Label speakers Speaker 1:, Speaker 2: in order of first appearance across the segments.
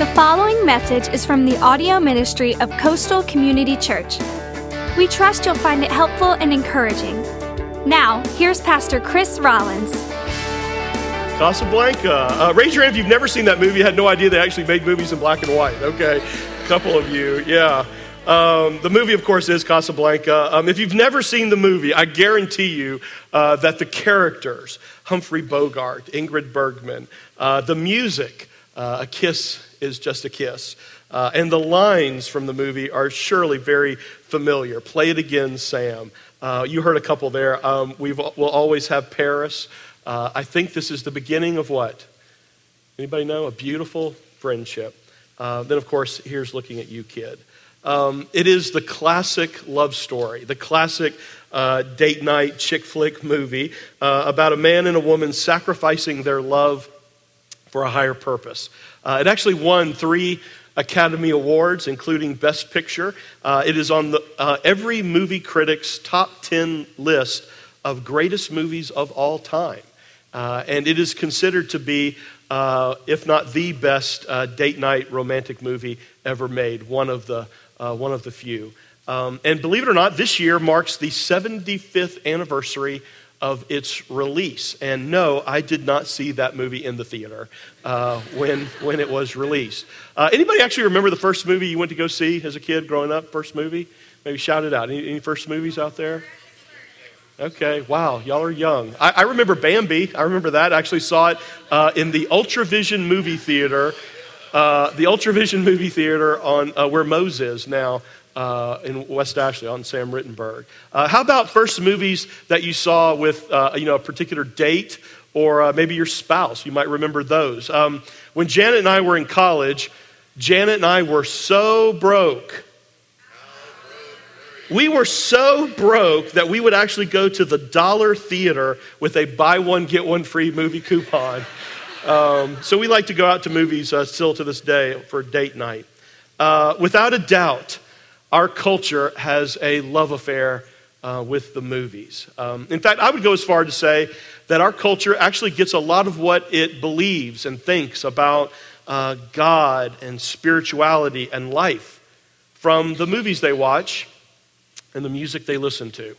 Speaker 1: The following message is from the audio ministry of Coastal Community Church. We trust you'll find it helpful and encouraging. Now, here's Pastor Chris Rollins.
Speaker 2: Casablanca. Uh, raise your hand if you've never seen that movie. You had no idea they actually made movies in black and white. Okay, a couple of you, yeah. Um, the movie, of course, is Casablanca. Um, if you've never seen the movie, I guarantee you uh, that the characters, Humphrey Bogart, Ingrid Bergman, uh, the music, uh, A Kiss is Just a Kiss, uh, and the lines from the movie are surely very familiar. Play it again, Sam. Uh, you heard a couple there. Um, we will always have Paris. Uh, I think this is the beginning of what? Anybody know? A beautiful friendship. then, of course, here's looking at you, kid. Um, it is the classic love story, the classic uh, date night chick flick movie uh, about a man and a woman sacrificing their love for a higher purpose. Uh, it actually won three Academy Awards, including Best Picture. Uh, it is on the, uh, every movie critic's top 10 list of greatest movies of all time. Uh, and it is considered to be, uh, if not the best uh, date night romantic movie ever made, one of the, one of the few. Um, and believe it or not, this year marks the 75th anniversary of its release. And no, I did not see that movie in the theater uh, when, when it was released. Uh, anybody actually remember the first movie you went to go see as a kid growing up? First movie? Maybe shout it out. Any, any first movies out there? Okay, wow, y'all are young. I, I, remember Bambi. I remember that. I actually saw it uh, in the Ultravision movie theater, uh, the Ultravision movie theater on uh, where Mose is now uh, in West Ashley on Sam Rittenberg. Uh, how about first movies that you saw with uh, you know a particular date or uh, maybe your spouse? You might remember those. Um, when Janet and I were in college, Janet and I were so broke. We were so broke that we would actually go to the dollar theater with a buy one, get one free movie coupon. Um, so we like to go out to movies uh, still to this day for date night. Uh, without a doubt, our culture has a love affair uh, with the movies. Um, in fact, I would go as far to say that our culture actually gets a lot of what it believes and thinks about uh, God and spirituality and life from the movies they watch and the music they listen to.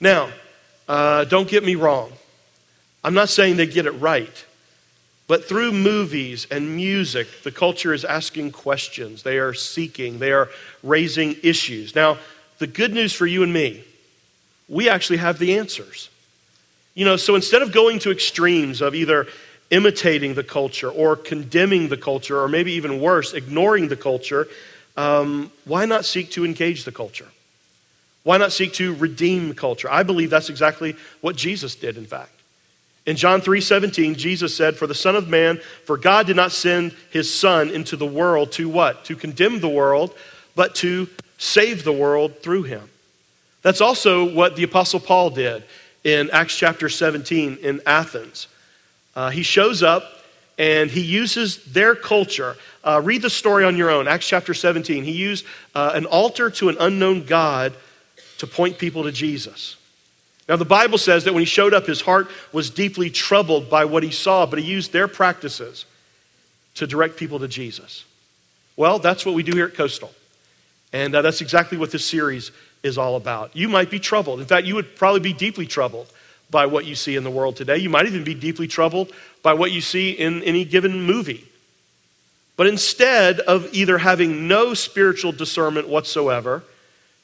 Speaker 2: Now, uh, don't get me wrong. I'm not saying they get it right. But through movies and music, the culture is asking questions. They are seeking, they are raising issues. Now, the good news for you and me, we actually have the answers. You know, so instead of going to extremes of either imitating the culture or condemning the culture, or maybe even worse, ignoring the culture, um, why not seek to engage the culture? Why not seek to redeem the culture? I believe that's exactly what Jesus did, in fact. In John 3:17, Jesus said, "For the Son of Man, for God did not send his son into the world to what? To condemn the world, but to save the world through him." That's also what the apostle Paul did in Acts chapter 17 in Athens. Uh, he shows up and he uses their culture. Uh, read the story on your own, Acts chapter 17. He used uh, an altar to an unknown God to point people to Jesus. Now, the Bible says that when he showed up, his heart was deeply troubled by what he saw, but he used their practices to direct people to Jesus. Well, that's what we do here at Coastal. And uh, that's exactly what this series is all about. You might be troubled. In fact, you would probably be deeply troubled by what you see in the world today. You might even be deeply troubled by what you see in any given movie. But instead of either having no spiritual discernment whatsoever,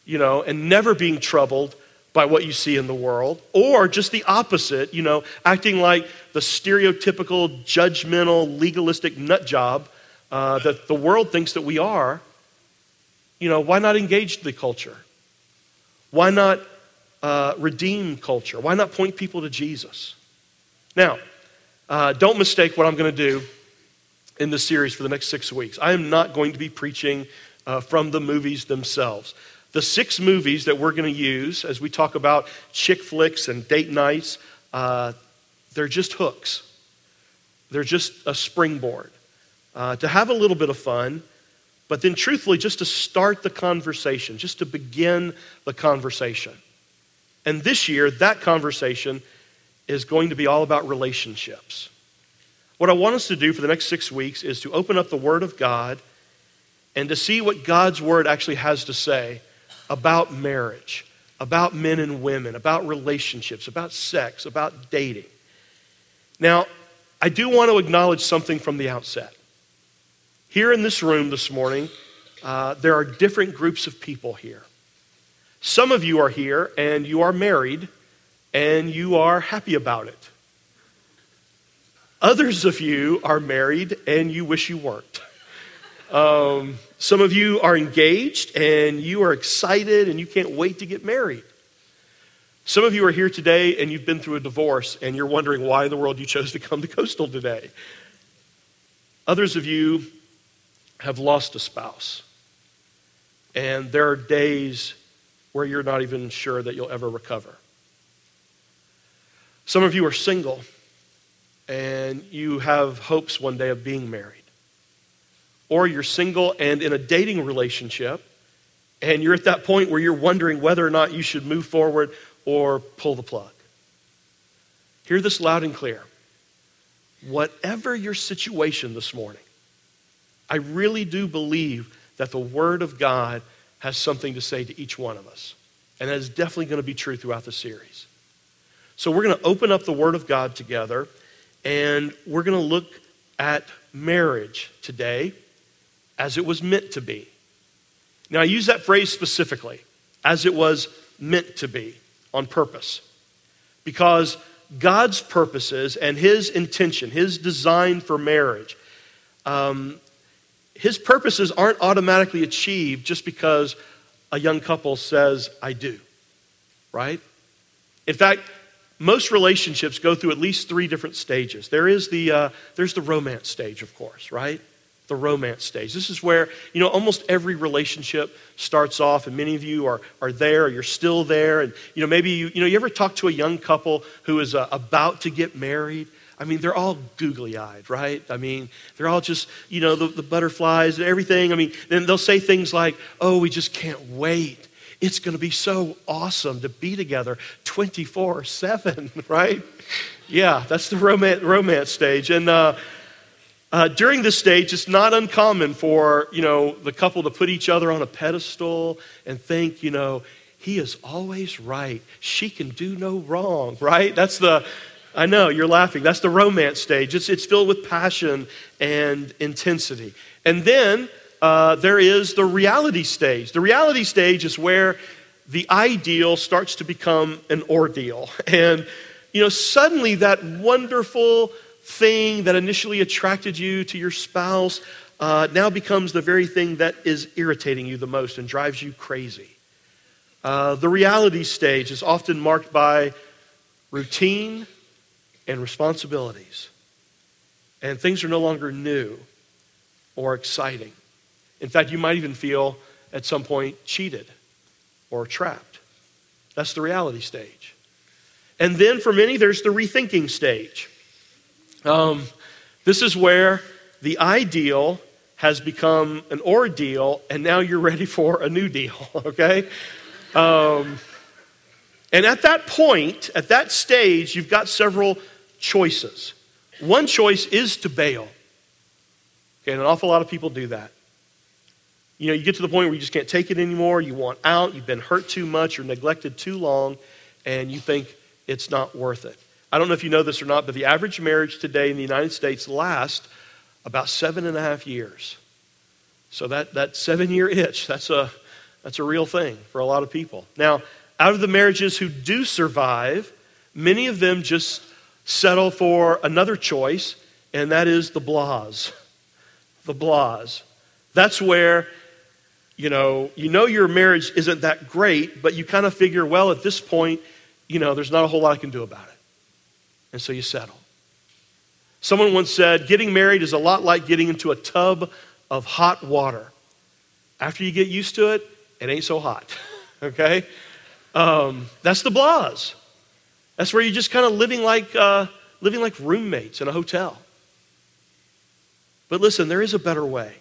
Speaker 2: you know, and never being troubled by what you see in the world, or just the opposite, you know, acting like the stereotypical, judgmental, legalistic nut job uh, that the world thinks that we are, you know, why not engage the culture? Why not uh, redeem culture? Why not point people to Jesus? Now, uh, don't mistake what I'm going to do in this series for the next six weeks. I am not going to be preaching uh, from the movies themselves. The six movies that we're going to use as we talk about chick flicks and date nights, uh, they're just hooks. They're just a springboard uh, to have a little bit of fun, but then truthfully, just to start the conversation, just to begin the conversation. And this year, that conversation is going to be all about relationships. What I want us to do for the next six weeks is to open up the Word of God and to see what God's Word actually has to say about marriage, about men and women, about relationships, about sex, about dating. Now, I do want to acknowledge something from the outset. Here in this room this morning, uh, there are different groups of people here. Some of you are here and you are married and you are happy about it. Others of you are married and you wish you weren't. Um, some of you are engaged and you are excited and you can't wait to get married. Some of you are here today and you've been through a divorce and you're wondering why in the world you chose to come to Coastal today. Others of you have lost a spouse. And there are days where you're not even sure that you'll ever recover. Some of you are single and you have hopes one day of being married. Or you're single and in a dating relationship and you're at that point where you're wondering whether or not you should move forward or pull the plug. Hear this loud and clear. Whatever your situation this morning, I really do believe that the Word of God has something to say to each one of us. And that is definitely going to be true throughout the series. So we're going to open up the Word of God together, and we're going to look at marriage today as it was meant to be. Now, I use that phrase specifically, as it was meant to be, on purpose. Because God's purposes and His intention, His design for marriage, um, his purposes aren't automatically achieved just because a young couple says, I do, right? In fact, most relationships go through at least three different stages. There is the, uh, there's the romance stage, of course, right? The romance stage. This is where, you know, almost every relationship starts off, and many of you are, are there, you're still there. And, you know, maybe you, you know, you ever talk to a young couple who is uh, about to get married, I mean, they're all googly eyed, right? I mean, they're all just, you know, the, the, butterflies and everything. I mean, then they'll say things like, oh, we just can't wait. It's going to be so awesome to be together 24 7, right? Yeah, that's the romance, romance stage. And uh, uh, during this stage, it's not uncommon for, you know, the couple to put each other on a pedestal and think, you know, he is always right. She can do no wrong, right? That's the I know, you're laughing. That's the romance stage. It's, it's filled with passion and intensity. And then uh, there is the reality stage. The reality stage is where the ideal starts to become an ordeal. And, you know, suddenly that wonderful thing that initially attracted you to your spouse uh, now becomes the very thing that is irritating you the most and drives you crazy. Uh, the reality stage is often marked by routine and responsibilities. And things are no longer new or exciting. In fact, you might even feel at some point cheated or trapped. That's the reality stage. And then for many, there's the rethinking stage. Um, this is where the ideal has become an ordeal, and now you're ready for a new deal, okay? Um, and at that point, at that stage, you've got several choices. One choice is to bail. Okay, and an awful lot of people do that. You know, you get to the point where you just can't take it anymore, you want out, you've been hurt too much or neglected too long, and you think it's not worth it. I don't know if you know this or not, but the average marriage today in the United States lasts about seven and a half years. So that, that seven year itch, that's a, that's a real thing for a lot of people. Now, out of the marriages who do survive, many of them just settle for another choice, and that is the blahs. The blahs. That's where, you know, you know your marriage isn't that great, but you kind of figure, well, at this point, you know, there's not a whole lot I can do about it. And so you settle. Someone once said, getting married is a lot like getting into a tub of hot water. After you get used to it, it ain't so hot. okay? Um, that's the blahs. That's where you're just kind of living like, uh, living like roommates in a hotel. But listen, there is a better way.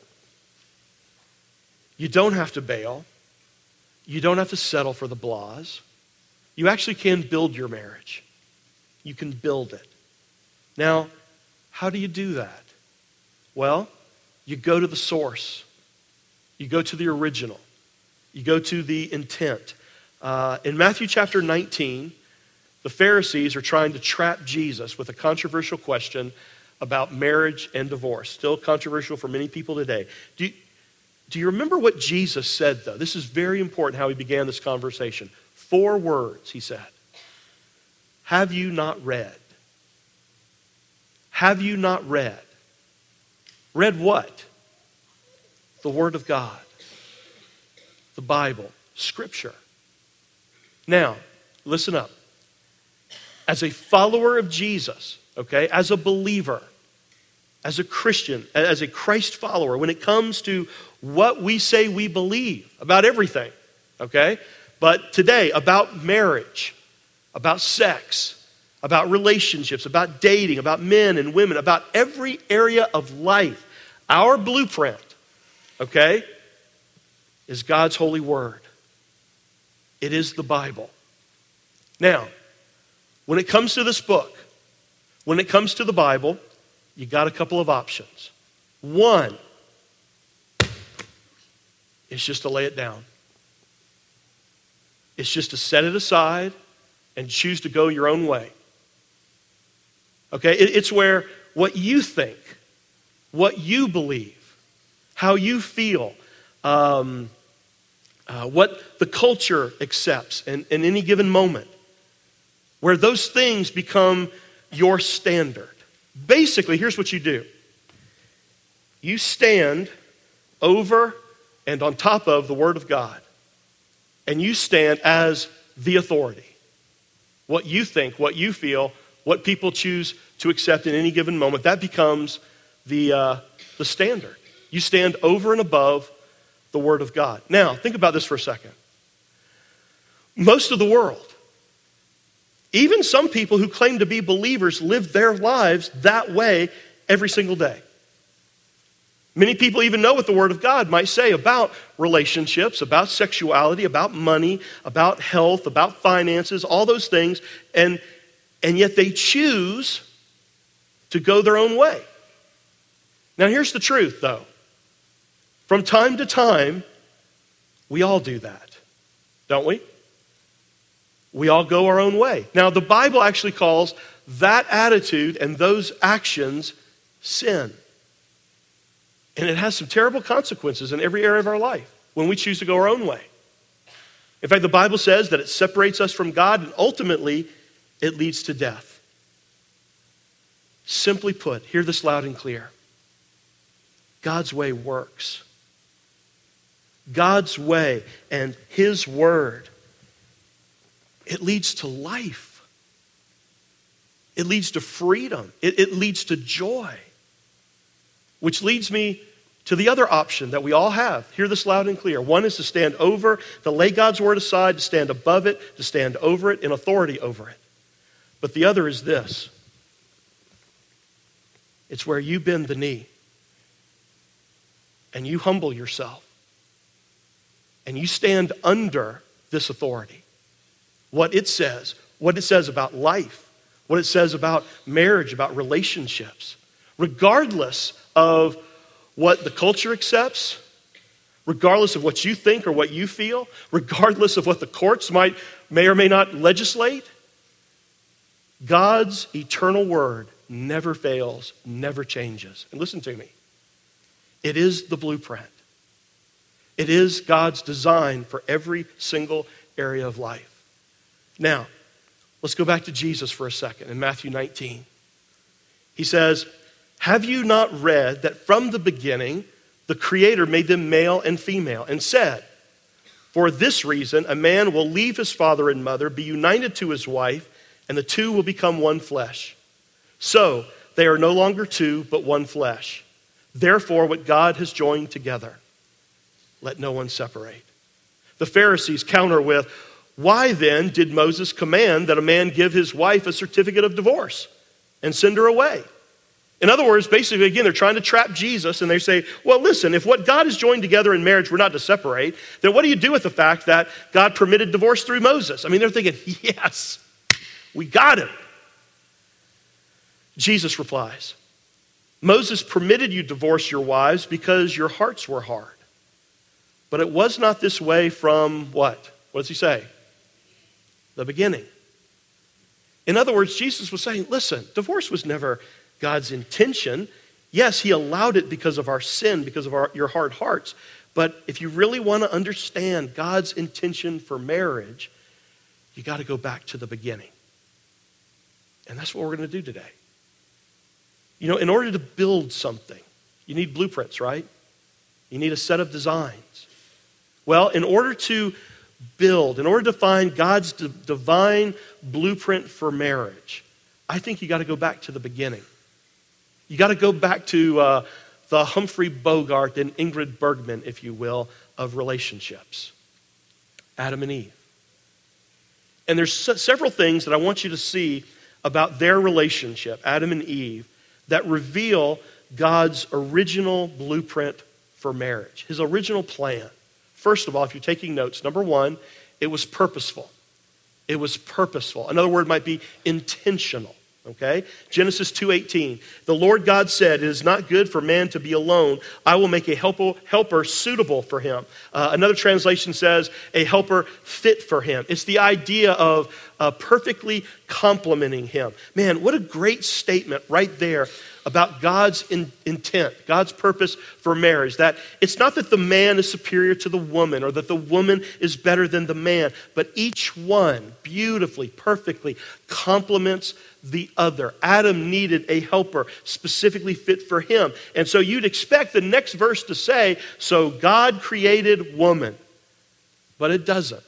Speaker 2: You don't have to bail. You don't have to settle for the blahs. You actually can build your marriage. You can build it. Now, How do you do that? Well, you go to the source, you go to the original, you go to the intent. Uh, in Matthew chapter 19, the Pharisees are trying to trap Jesus with a controversial question about marriage and divorce. Still controversial for many people today. Do you, do you remember what Jesus said, though? This is very important how he began this conversation. Four words, he said Have you not read? Have you not read? Read what? The Word of God, the Bible, Scripture. Now, listen up. As a follower of Jesus, okay, as a believer, as a Christian, as a Christ follower, when it comes to what we say we believe about everything, okay? But today, about marriage, about sex, about relationships, about dating, about men and women, about every area of life. Our blueprint, okay, is God's holy word. It is the Bible. Now, when it comes to this book, when it comes to the Bible, you got a couple of options. One is just to lay it down. It's just to set it aside and choose to go your own way. Okay? It's where what you think, what you believe, how you feel, um, uh, what the culture accepts in, in any given moment, where those things become your standard. Basically, here's what you do you stand over and on top of the Word of God, and you stand as the authority. What you think, what you feel, what people choose to accept in any given moment, that becomes the, uh, the standard. You stand over and above the Word of God. Now, think about this for a second. Most of the world, even some people who claim to be believers, live their lives that way every single day. Many people even know what the Word of God might say about relationships, about sexuality, about money, about health, about finances, all those things, and and yet they choose to go their own way. Now, here's the truth, though. From time to time, we all do that, don't we? We all go our own way. Now, the Bible actually calls that attitude and those actions sin. And it has some terrible consequences in every area of our life when we choose to go our own way. In fact, the Bible says that it separates us from God and ultimately it leads to death. Simply put, hear this loud and clear God's way works. God's way and His word, it leads to life. It leads to freedom. It, it leads to joy. Which leads me to the other option that we all have. Hear this loud and clear. One is to stand over, to lay God's word aside, to stand above it, to stand over it in authority over it. But the other is this it's where you bend the knee and you humble yourself and you stand under this authority. What it says, what it says about life, what it says about marriage, about relationships, regardless of what the culture accepts, regardless of what you think or what you feel, regardless of what the courts might may or may not legislate, God's eternal word never fails, never changes. And listen to me it is the blueprint, it is God's design for every single area of life. Now, let's go back to Jesus for a second in Matthew 19. He says, Have you not read that from the beginning the Creator made them male and female and said, For this reason, a man will leave his father and mother, be united to his wife, and the two will become one flesh. So they are no longer two, but one flesh. Therefore, what God has joined together, let no one separate. The Pharisees counter with, Why then did Moses command that a man give his wife a certificate of divorce and send her away? In other words, basically, again, they're trying to trap Jesus and they say, well, listen, if what God has joined together in marriage we're not to separate, then what do you do with the fact that God permitted divorce through Moses? I mean, they're thinking, yes, we got him. Jesus replies, Moses permitted you divorce your wives because your hearts were hard. But it was not this way from what? What does he say? The beginning. In other words, Jesus was saying, listen, divorce was never God's intention. Yes, he allowed it because of our sin, because of our, your hard hearts. But if you really want to understand God's intention for marriage, you got to go back to the beginning. And that's what we're going to do today. You know, in order to build something, you need blueprints, right? You need a set of designs. Well, in order to build, in order to find God's d- divine blueprint for marriage, I think you got to go back to the beginning. You got to go back to uh, the Humphrey Bogart and Ingrid Bergman, if you will, of relationships Adam and Eve. And there's several things that I want you to see about their relationship, Adam and Eve, that reveal God's original blueprint for marriage, his original plan. First of all, if you're taking notes, number one, it was purposeful. It was purposeful. Another word might be intentional. Okay? Genesis 2:18. The Lord God said, "It is not good for man to be alone. I will make a helper, helper suitable for him." Uh, another translation says, "A helper fit for him." It's the idea of uh, perfectly complementing him. Man, what a great statement right there about God's in, intent, God's purpose for marriage. That it's not that the man is superior to the woman or that the woman is better than the man, but each one beautifully, perfectly complements the other. Adam needed a helper specifically fit for him. And so you'd expect the next verse to say, So God created woman. But it doesn't.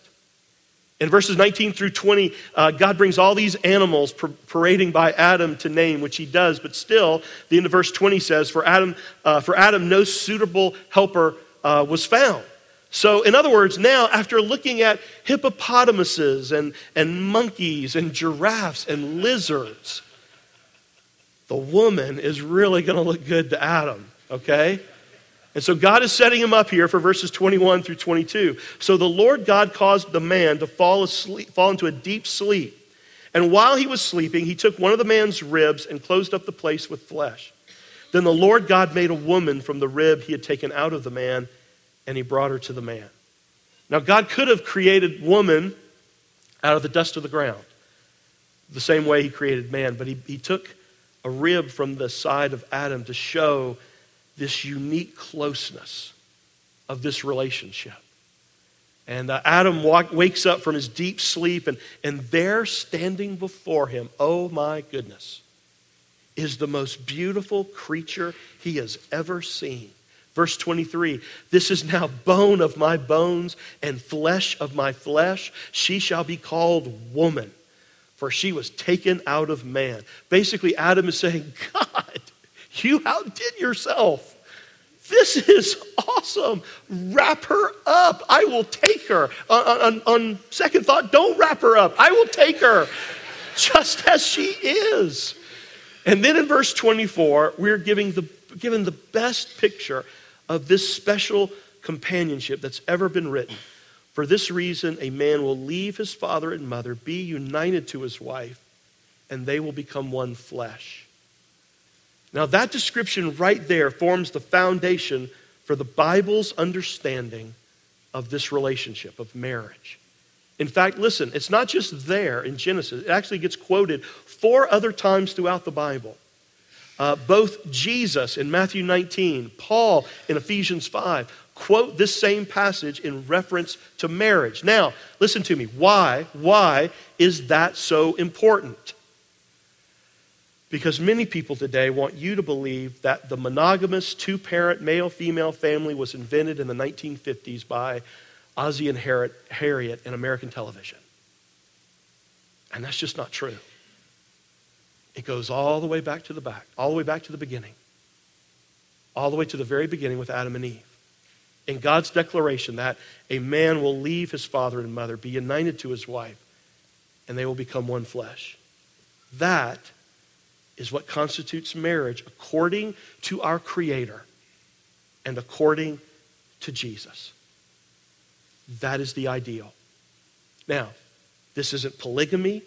Speaker 2: In verses 19 through 20, uh, God brings all these animals parading by Adam to name, which he does, but still, the end of verse 20 says, For Adam, uh, for Adam no suitable helper uh, was found. So, in other words, now after looking at hippopotamuses and, and monkeys and giraffes and lizards, the woman is really going to look good to Adam, okay? And so God is setting him up here for verses 21 through 22. So the Lord God caused the man to fall, asleep, fall into a deep sleep. And while he was sleeping, he took one of the man's ribs and closed up the place with flesh. Then the Lord God made a woman from the rib he had taken out of the man, and he brought her to the man. Now, God could have created woman out of the dust of the ground, the same way he created man, but he, he took a rib from the side of Adam to show this unique closeness of this relationship. And uh, Adam walk, wakes up from his deep sleep, and, and there standing before him, oh my goodness, is the most beautiful creature he has ever seen. Verse 23 This is now bone of my bones and flesh of my flesh. She shall be called woman, for she was taken out of man. Basically, Adam is saying, God, you outdid yourself. This is awesome. Wrap her up. I will take her. On, on, on, second thought, don't wrap her up. I will take her just as she is. And then in verse 24, we're giving the, given the best picture of this special companionship that's ever been written. For this reason, a man will leave his father and mother, be united to his wife, and they will become one flesh. Now, that description right there forms the foundation for the Bible's understanding of this relationship, of marriage. In fact, listen, it's not just there in Genesis, it actually gets quoted four other times throughout the Bible. Uh, both Jesus in Matthew 19, Paul in Ephesians 5 quote this same passage in reference to marriage. Now, listen to me. Why? Why is that so important? Because many people today want you to believe that the monogamous two parent male female family was invented in the 1950s by Ozzie and Harriet in American television. And that's just not true. It goes all the way back to the back, all the way back to the beginning, all the way to the very beginning with Adam and Eve. In God's declaration that a man will leave his father and mother, be united to his wife, and they will become one flesh. That is what constitutes marriage according to our Creator and according to Jesus. That is the ideal. Now, this isn't polygamy.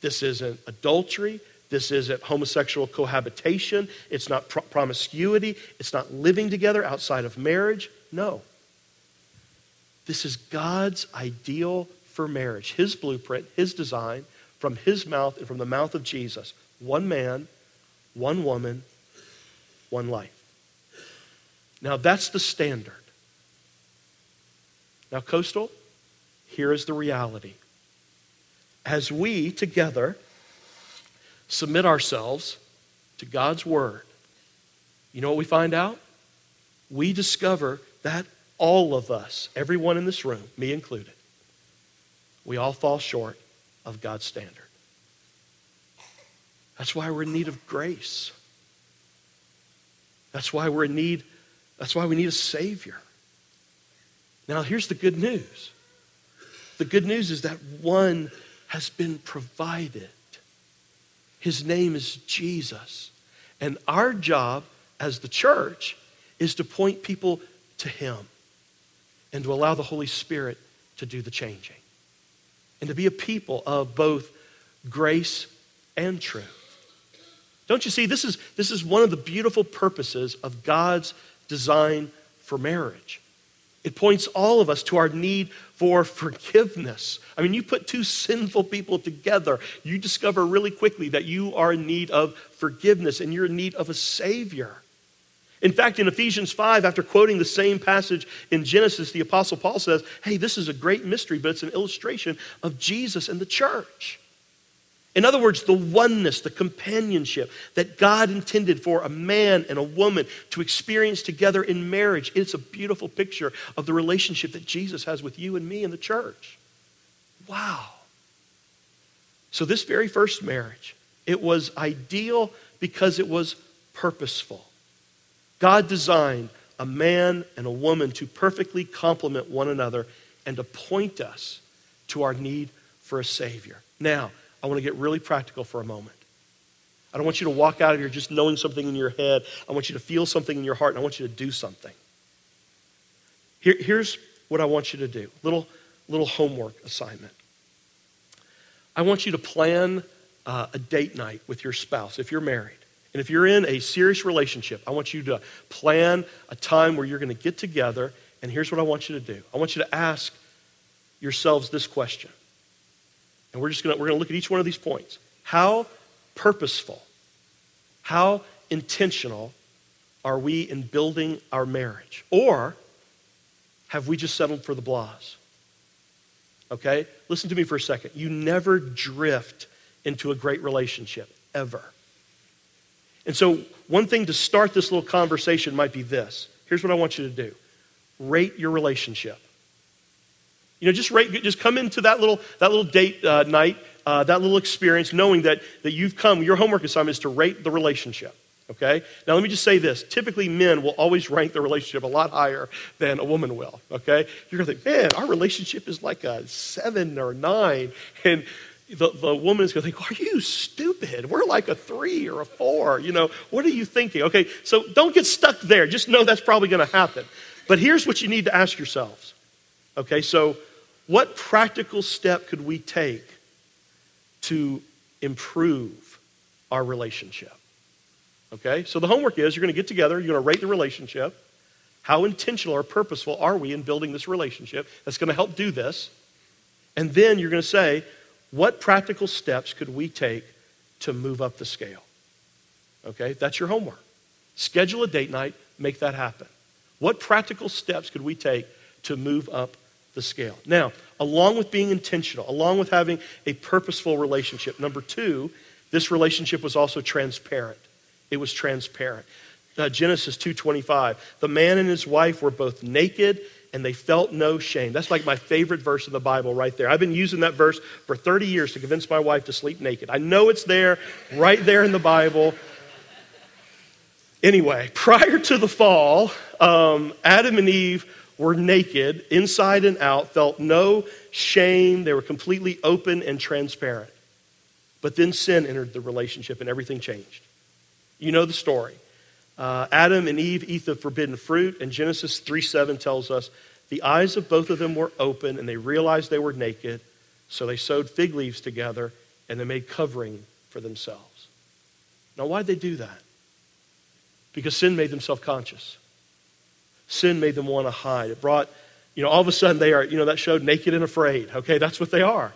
Speaker 2: This isn't adultery. This isn't homosexual cohabitation. It's not pro- promiscuity. It's not living together outside of marriage. No. This is God's ideal for marriage, His blueprint, His design, from His mouth and from the mouth of Jesus. One man, one woman, one life. Now that's the standard. Now, Coastal, here is the reality. As we together submit ourselves to God's Word, you know what we find out? We discover that all of us, everyone in this room, me included, we all fall short of God's standard. That's why we're in need of grace. That's why we're in need, that's why we need a Savior. Now, here's the good news the good news is that one has been provided. His name is Jesus. And our job as the church is to point people to Him and to allow the Holy Spirit to do the changing. And to be a people of both grace and truth. Don't you see? This is, this is one of the beautiful purposes of God's design for marriage. It points all of us to our need for forgiveness. I mean, you put two sinful people together, you discover really quickly that you are in need of forgiveness and you're in need of a Savior. In fact, in Ephesians 5, after quoting the same passage in Genesis, the Apostle Paul says, Hey, this is a great mystery, but it's an illustration of Jesus and the church. In other words, the oneness, the companionship that God intended for a man and a woman to experience together in marriage. It's a beautiful picture of the relationship that Jesus has with you and me in the church. Wow. So, this very first marriage, it was ideal because it was purposeful. God designed a man and a woman to perfectly complement one another and to point us to our need for a Savior. Now, I want to get really practical for a moment. I don't want you to walk out of here just knowing something in your head. I want you to feel something in your heart, and I want you to do something. Here, here's what I want you to do little, little homework assignment. I want you to plan uh, a date night with your spouse if you're married. And if you're in a serious relationship, I want you to plan a time where you're going to get together. And here's what I want you to do I want you to ask yourselves this question and we're just going to, we're going to look at each one of these points. How purposeful, how intentional are we in building our marriage? Or have we just settled for the blahs? Okay? Listen to me for a second. You never drift into a great relationship, ever. And so, one thing to start this little conversation might be this. Here's what I want you to do rate your relationship. You know, just, rate, just come into that little, that little date uh, night, uh, that little experience, knowing that, that you've come, your homework assignment is to rate the relationship. Okay? Now, let me just say this. Typically, men will always rank the relationship a lot higher than a woman will. Okay? You're going to think, man, our relationship is like a seven or nine. And the, the woman is going to think, are you stupid? We're like a three or a four. You know, what are you thinking? Okay, so don't get stuck there. Just know that's probably going to happen. But here's what you need to ask yourselves. Okay, so what practical step could we take to improve our relationship? Okay, so the homework is you're going to get together, you're going to rate the relationship. How intentional or purposeful are we in building this relationship? That's going to help do this. And then you're going to say, what practical steps could we take to move up the scale? Okay, that's your homework. Schedule a date night, make that happen. What practical steps could we take to move up the scale. Now, along with being intentional, along with having a purposeful relationship, number two, this relationship was also transparent. It was transparent. Uh, Genesis 2:25. The man and his wife were both naked and they felt no shame. That's like my favorite verse in the Bible right there. I've been using that verse for 30 years to convince my wife to sleep naked. I know it's there, right there in the Bible. Anyway, prior to the fall, um, Adam and Eve were naked, inside and out, felt no shame. They were completely open and transparent. But then sin entered the relationship and everything changed. You know the story. Uh, Adam and Eve eat the forbidden fruit, and Genesis 3 7 tells us the eyes of both of them were open and they realized they were naked, so they sewed fig leaves together and they made covering for themselves. Now, why'd they do that? Because sin made them self conscious. Sin made them want to hide. It brought, you know, all of a sudden they are, you know, that showed naked and afraid. Okay, that's what they are.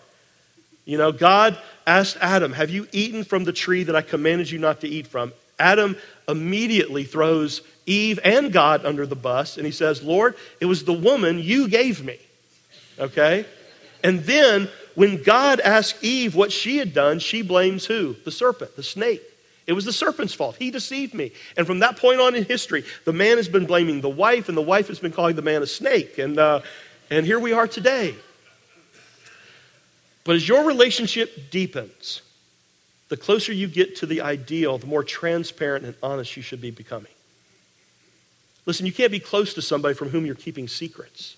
Speaker 2: You know, God asked Adam, Have you eaten from the tree that I commanded you not to eat from? Adam immediately throws Eve and God under the bus and he says, Lord, it was the woman you gave me. Okay? And then when God asked Eve what she had done, she blames who? The serpent, the snake. It was the serpent's fault. He deceived me. And from that point on in history, the man has been blaming the wife, and the wife has been calling the man a snake. And, uh, and here we are today. But as your relationship deepens, the closer you get to the ideal, the more transparent and honest you should be becoming. Listen, you can't be close to somebody from whom you're keeping secrets.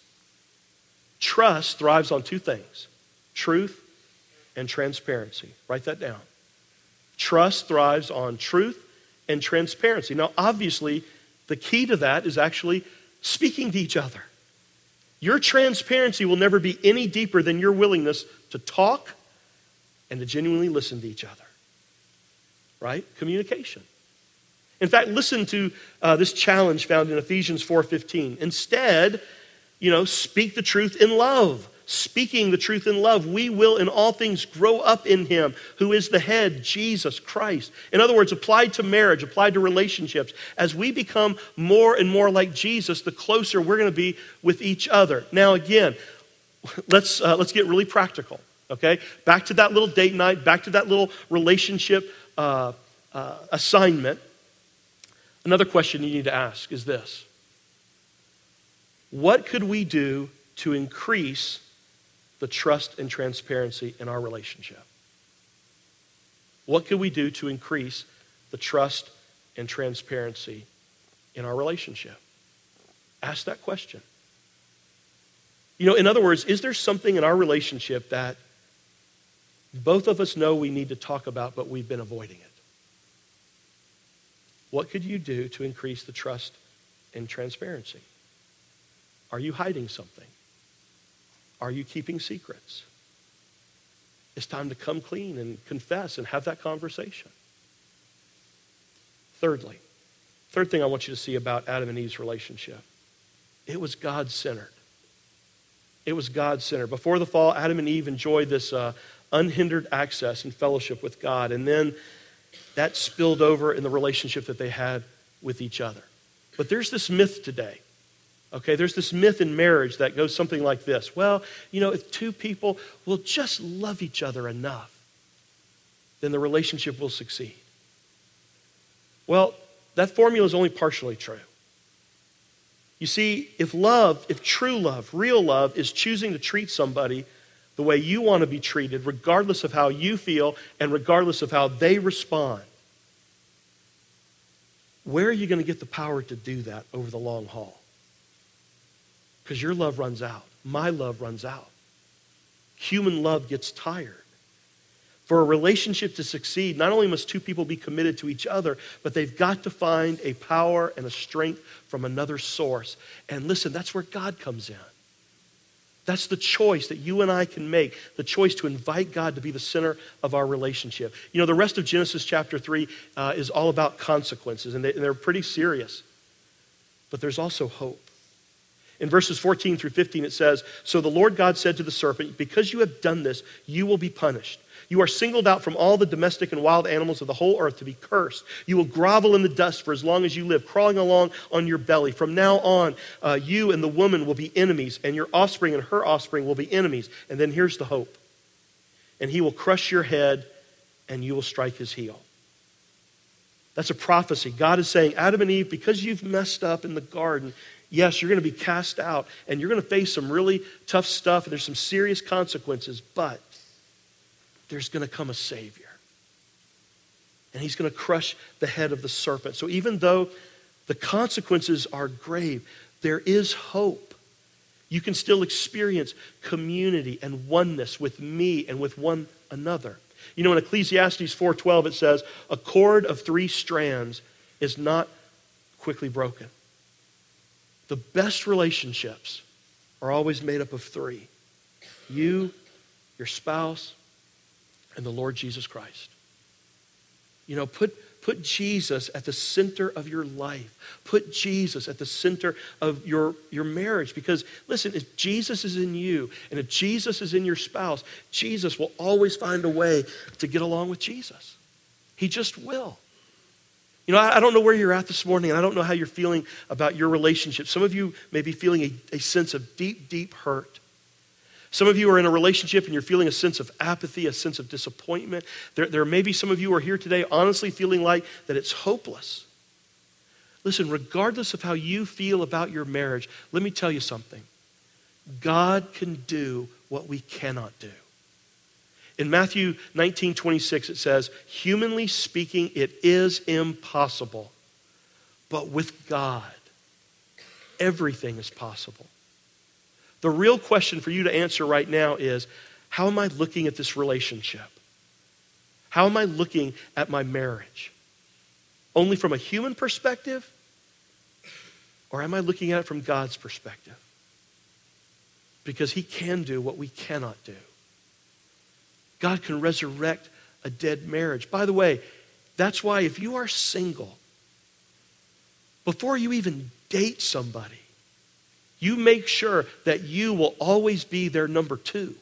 Speaker 2: Trust thrives on two things truth and transparency. Write that down. Trust thrives on truth and transparency. Now, obviously, the key to that is actually speaking to each other. Your transparency will never be any deeper than your willingness to talk and to genuinely listen to each other. Right? Communication. In fact, listen to uh, this challenge found in Ephesians 4:15. Instead, you know, speak the truth in love speaking the truth in love, we will in all things grow up in Him who is the head, Jesus Christ. In other words, applied to marriage, applied to relationships, as we become more and more like Jesus, the closer we're going to be with each other. Now, again, let's, uh, let's get really practical, okay? Back to that little date night, back to that little relationship uh, uh, assignment. Another question you need to ask is this What could we do to increase the trust and transparency in our relationship? What could we do to increase the trust and transparency in our relationship? Ask that question. You know, in other words, is there something in our relationship that both of us know we need to talk about, but we've been avoiding it? What could you do to increase the trust and transparency? Are you hiding something? Are you keeping secrets? It's time to come clean and confess and have that conversation. Thirdly, third thing I want you to see about Adam and Eve's relationship it was God centered. It was God centered. Before the fall, Adam and Eve enjoyed this uh, unhindered access and fellowship with God. And then that spilled over in the relationship that they had with each other. But there's this myth today Okay, there's this myth in marriage that goes something like this Well, you know, if two people will just love each other enough, then the relationship will succeed. Well, that formula is only partially true. You see, if love, if true love, real love, is choosing to treat somebody the way you want to be treated, regardless of how you feel and regardless of how they respond, where are you going to get the power to do that over the long haul? Because your love runs out. My love runs out. Human love gets tired. For a relationship to succeed, not only must two people be committed to each other, but they've got to find a power and a strength from another source. And listen, that's where God comes in. That's the choice that you and I can make, the choice to invite God to be the center of our relationship. You know, the rest of Genesis chapter 3 uh, is all about consequences, and, they, and they're pretty serious. But there's also hope. In verses 14 through 15, it says So the Lord God said to the serpent, Because you have done this, you will be punished. You are singled out from all the domestic and wild animals of the whole earth to be cursed. You will grovel in the dust for as long as you live, crawling along on your belly. From now on, uh, you and the woman will be enemies, and your offspring and her offspring will be enemies. And then here's the hope. And he will crush your head, and you will strike his heel. That's a prophecy. God is saying, Adam and Eve, because you've messed up in the garden, Yes, you're going to be cast out and you're going to face some really tough stuff and there's some serious consequences, but there's going to come a Savior. And he's going to crush the head of the serpent. So even though the consequences are grave, there is hope. You can still experience community and oneness with me and with one another. You know, in Ecclesiastes 4:12 it says, "A cord of three strands is not quickly broken." The best relationships are always made up of three you, your spouse, and the Lord Jesus Christ. You know, put, Put Jesus at the center of your life. Put Jesus at the center of your, your marriage. Because, listen, if Jesus is in you and if Jesus is in your spouse, Jesus will always find a way to get along with Jesus. He just will. You know, I, don't know where you're at this morning, and I don't know how you're feeling about your relationship. Some of you may be feeling a, a sense of deep, deep hurt. Some of you are in a relationship and you're feeling a sense of apathy, a sense of disappointment. There, there may be some of you are here today honestly feeling like that it's hopeless. Listen, regardless of how you feel about your marriage, let me tell you something. God can do what we cannot do. In Matthew 19 26, it says, Humanly speaking, it is impossible, but with God, everything is possible. The real question for you to answer right now is how am I looking at this relationship? How am I looking at my marriage? Only from a human perspective? Or am I looking at it from God's perspective? Because He can do what we cannot do. God can resurrect a dead marriage. By the way, that's why if you are single, before you even date somebody, you make sure that you will always be their number two.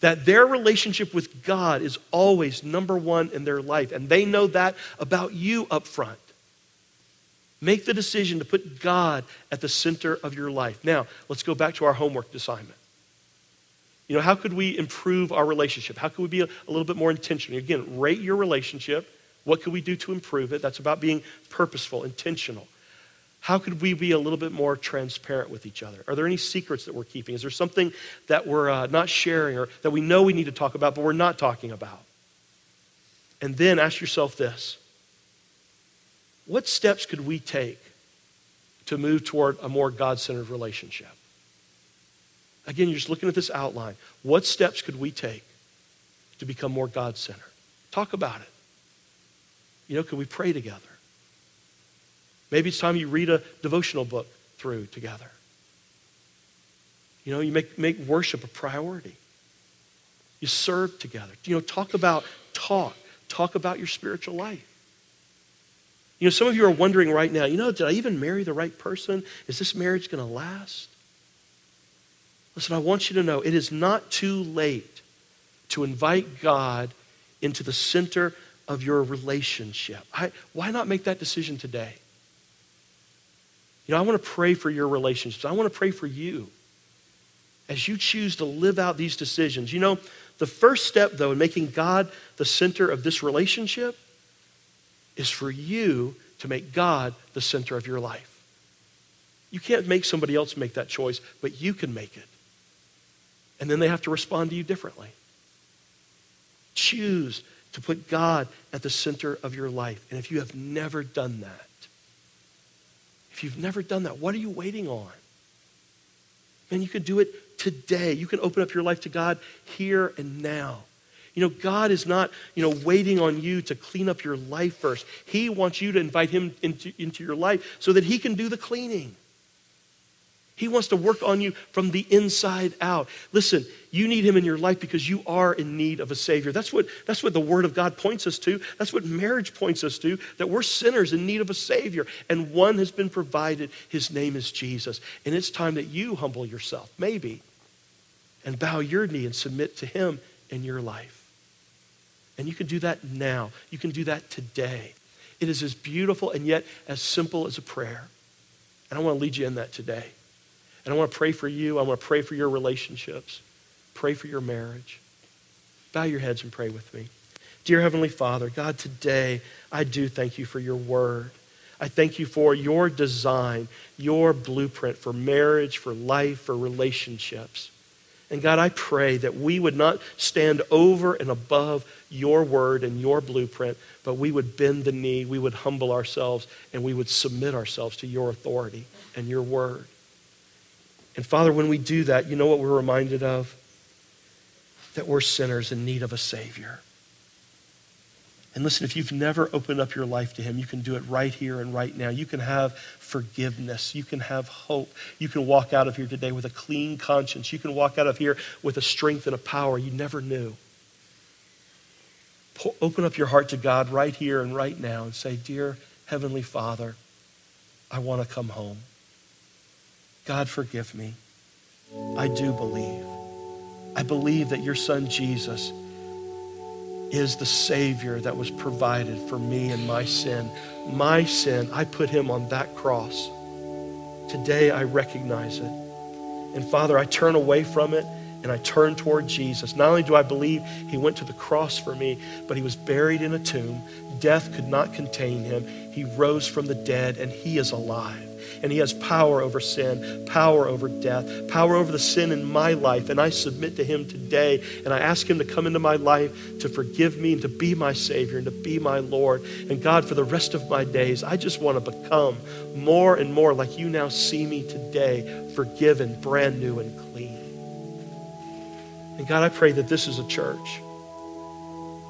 Speaker 2: That their relationship with God is always number one in their life. And they know that about you up front. Make the decision to put God at the center of your life. Now, let's go back to our homework assignment. You know, how could we improve our relationship? How could we be a, a little bit more intentional? Again, rate your relationship. What could we do to improve it? That's about being purposeful, intentional. How could we be a little bit more transparent with each other? Are there any secrets that we're keeping? Is there something that we're uh, not sharing or that we know we need to talk about, but we're not talking about? And then ask yourself this What steps could we take to move toward a more God centered relationship? Again, you're just looking at this outline. What steps could we take to become more God centered? Talk about it. You know, could we pray together? Maybe it's time you read a devotional book through together. You know, you make, make worship a priority. You serve together. You know, talk about talk. Talk about your spiritual life. You know, some of you are wondering right now, you know, did I even marry the right person? Is this marriage going to last? Listen, I want you to know it is not too late to invite God into the center of your relationship. I, why not make that decision today? You know, I want to pray for your relationships. I want to pray for you as you choose to live out these decisions. You know, the first step, though, in making God the center of this relationship is for you to make God the center of your life. You can't make somebody else make that choice, but you can make it and then they have to respond to you differently. Choose to put God at the center of your life. And if you have never done that, if you've never done that, what are you waiting on? Man, you can do it today. You can open up your life to God here and now. You know, God is not, you know, waiting on you to clean up your life first. He wants you to invite him into, into your life so that he can do the cleaning. He wants to work on you from the inside out. Listen, you need him in your life because you are in need of a Savior. That's what, that's what the Word of God points us to. That's what marriage points us to, that we're sinners in need of a Savior. And one has been provided. His name is Jesus. And it's time that you humble yourself, maybe, and bow your knee and submit to him in your life. And you can do that now. You can do that today. It is as beautiful and yet as simple as a prayer. And I want to lead you in that today. And I want to pray for you. I want to pray for your relationships. Pray for your marriage. Bow your heads and pray with me. Dear Heavenly Father, God, today I do thank you for your word. I thank you for your design, your blueprint for marriage, for life, for relationships. And God, I pray that we would not stand over and above your word and your blueprint, but we would bend the knee, we would humble ourselves, and we would submit ourselves to your authority and your word. And Father, when we do that, you know what we're reminded of? That we're sinners in need of a Savior. And listen, if you've never opened up your life to Him, you can do it right here and right now. You can have forgiveness. You can have hope. You can walk out of here today with a clean conscience. You can walk out of here with a strength and a power you never knew. open up your heart to God right here and right now and say, Dear Heavenly Father, I want to come home. God, forgive me. I do believe. I believe that your son Jesus is the Savior that was provided for me and my sin. My sin, I put him on that cross. Today I recognize it. And Father, I turn away from it and I turn toward Jesus. Not only do I believe he went to the cross for me, but he was buried in a tomb. Death could not contain him. He rose from the dead and he is alive and He has power over sin, power over death, power over the sin in my life. And I submit to Him today, and I ask Him to come into my life to forgive me and to be my Savior and to be my Lord. And God, for the rest of my days, I just want to become more and more like you now see me today, forgiven, brand new, and clean. And God, I pray that this is a church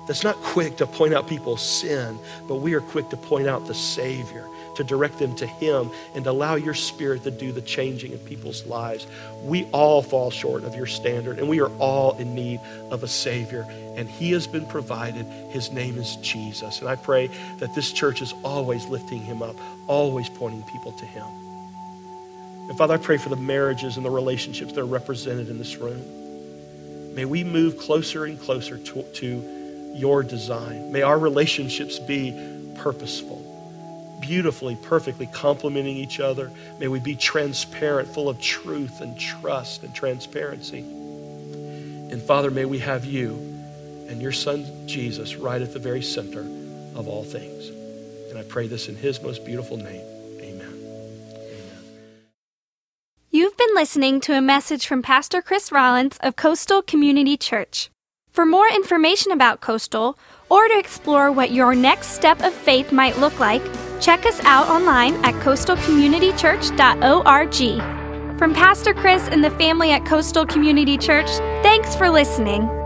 Speaker 2: that's not quick to point out people's sin, but we are quick to point out the Savior to direct them to Him and allow your Spirit to do the changing in people's lives. We all fall short of your standard, and we are all in need of a Savior. And He has been provided. His name is Jesus. And I pray that this church is always lifting Him up, always pointing people to Him. And Father, I pray for the marriages and the relationships that are represented in this room. May we move closer and closer to, to your design. May our relationships be purposeful beautifully, perfectly complementing each other. May we be transparent, full of truth and trust and transparency. And Father, may we have you and your Son Jesus right at the very center of all things. And I pray this in his most beautiful name. Amen.
Speaker 1: You've been listening to a message from Pastor Chris Rollins of Coastal Community Church. For more information about Coastal, or to explore what your next step of faith might look like, check us out online at coastalcommunitychurch.org. From Pastor Chris and the family at Coastal Community Church, thanks for listening.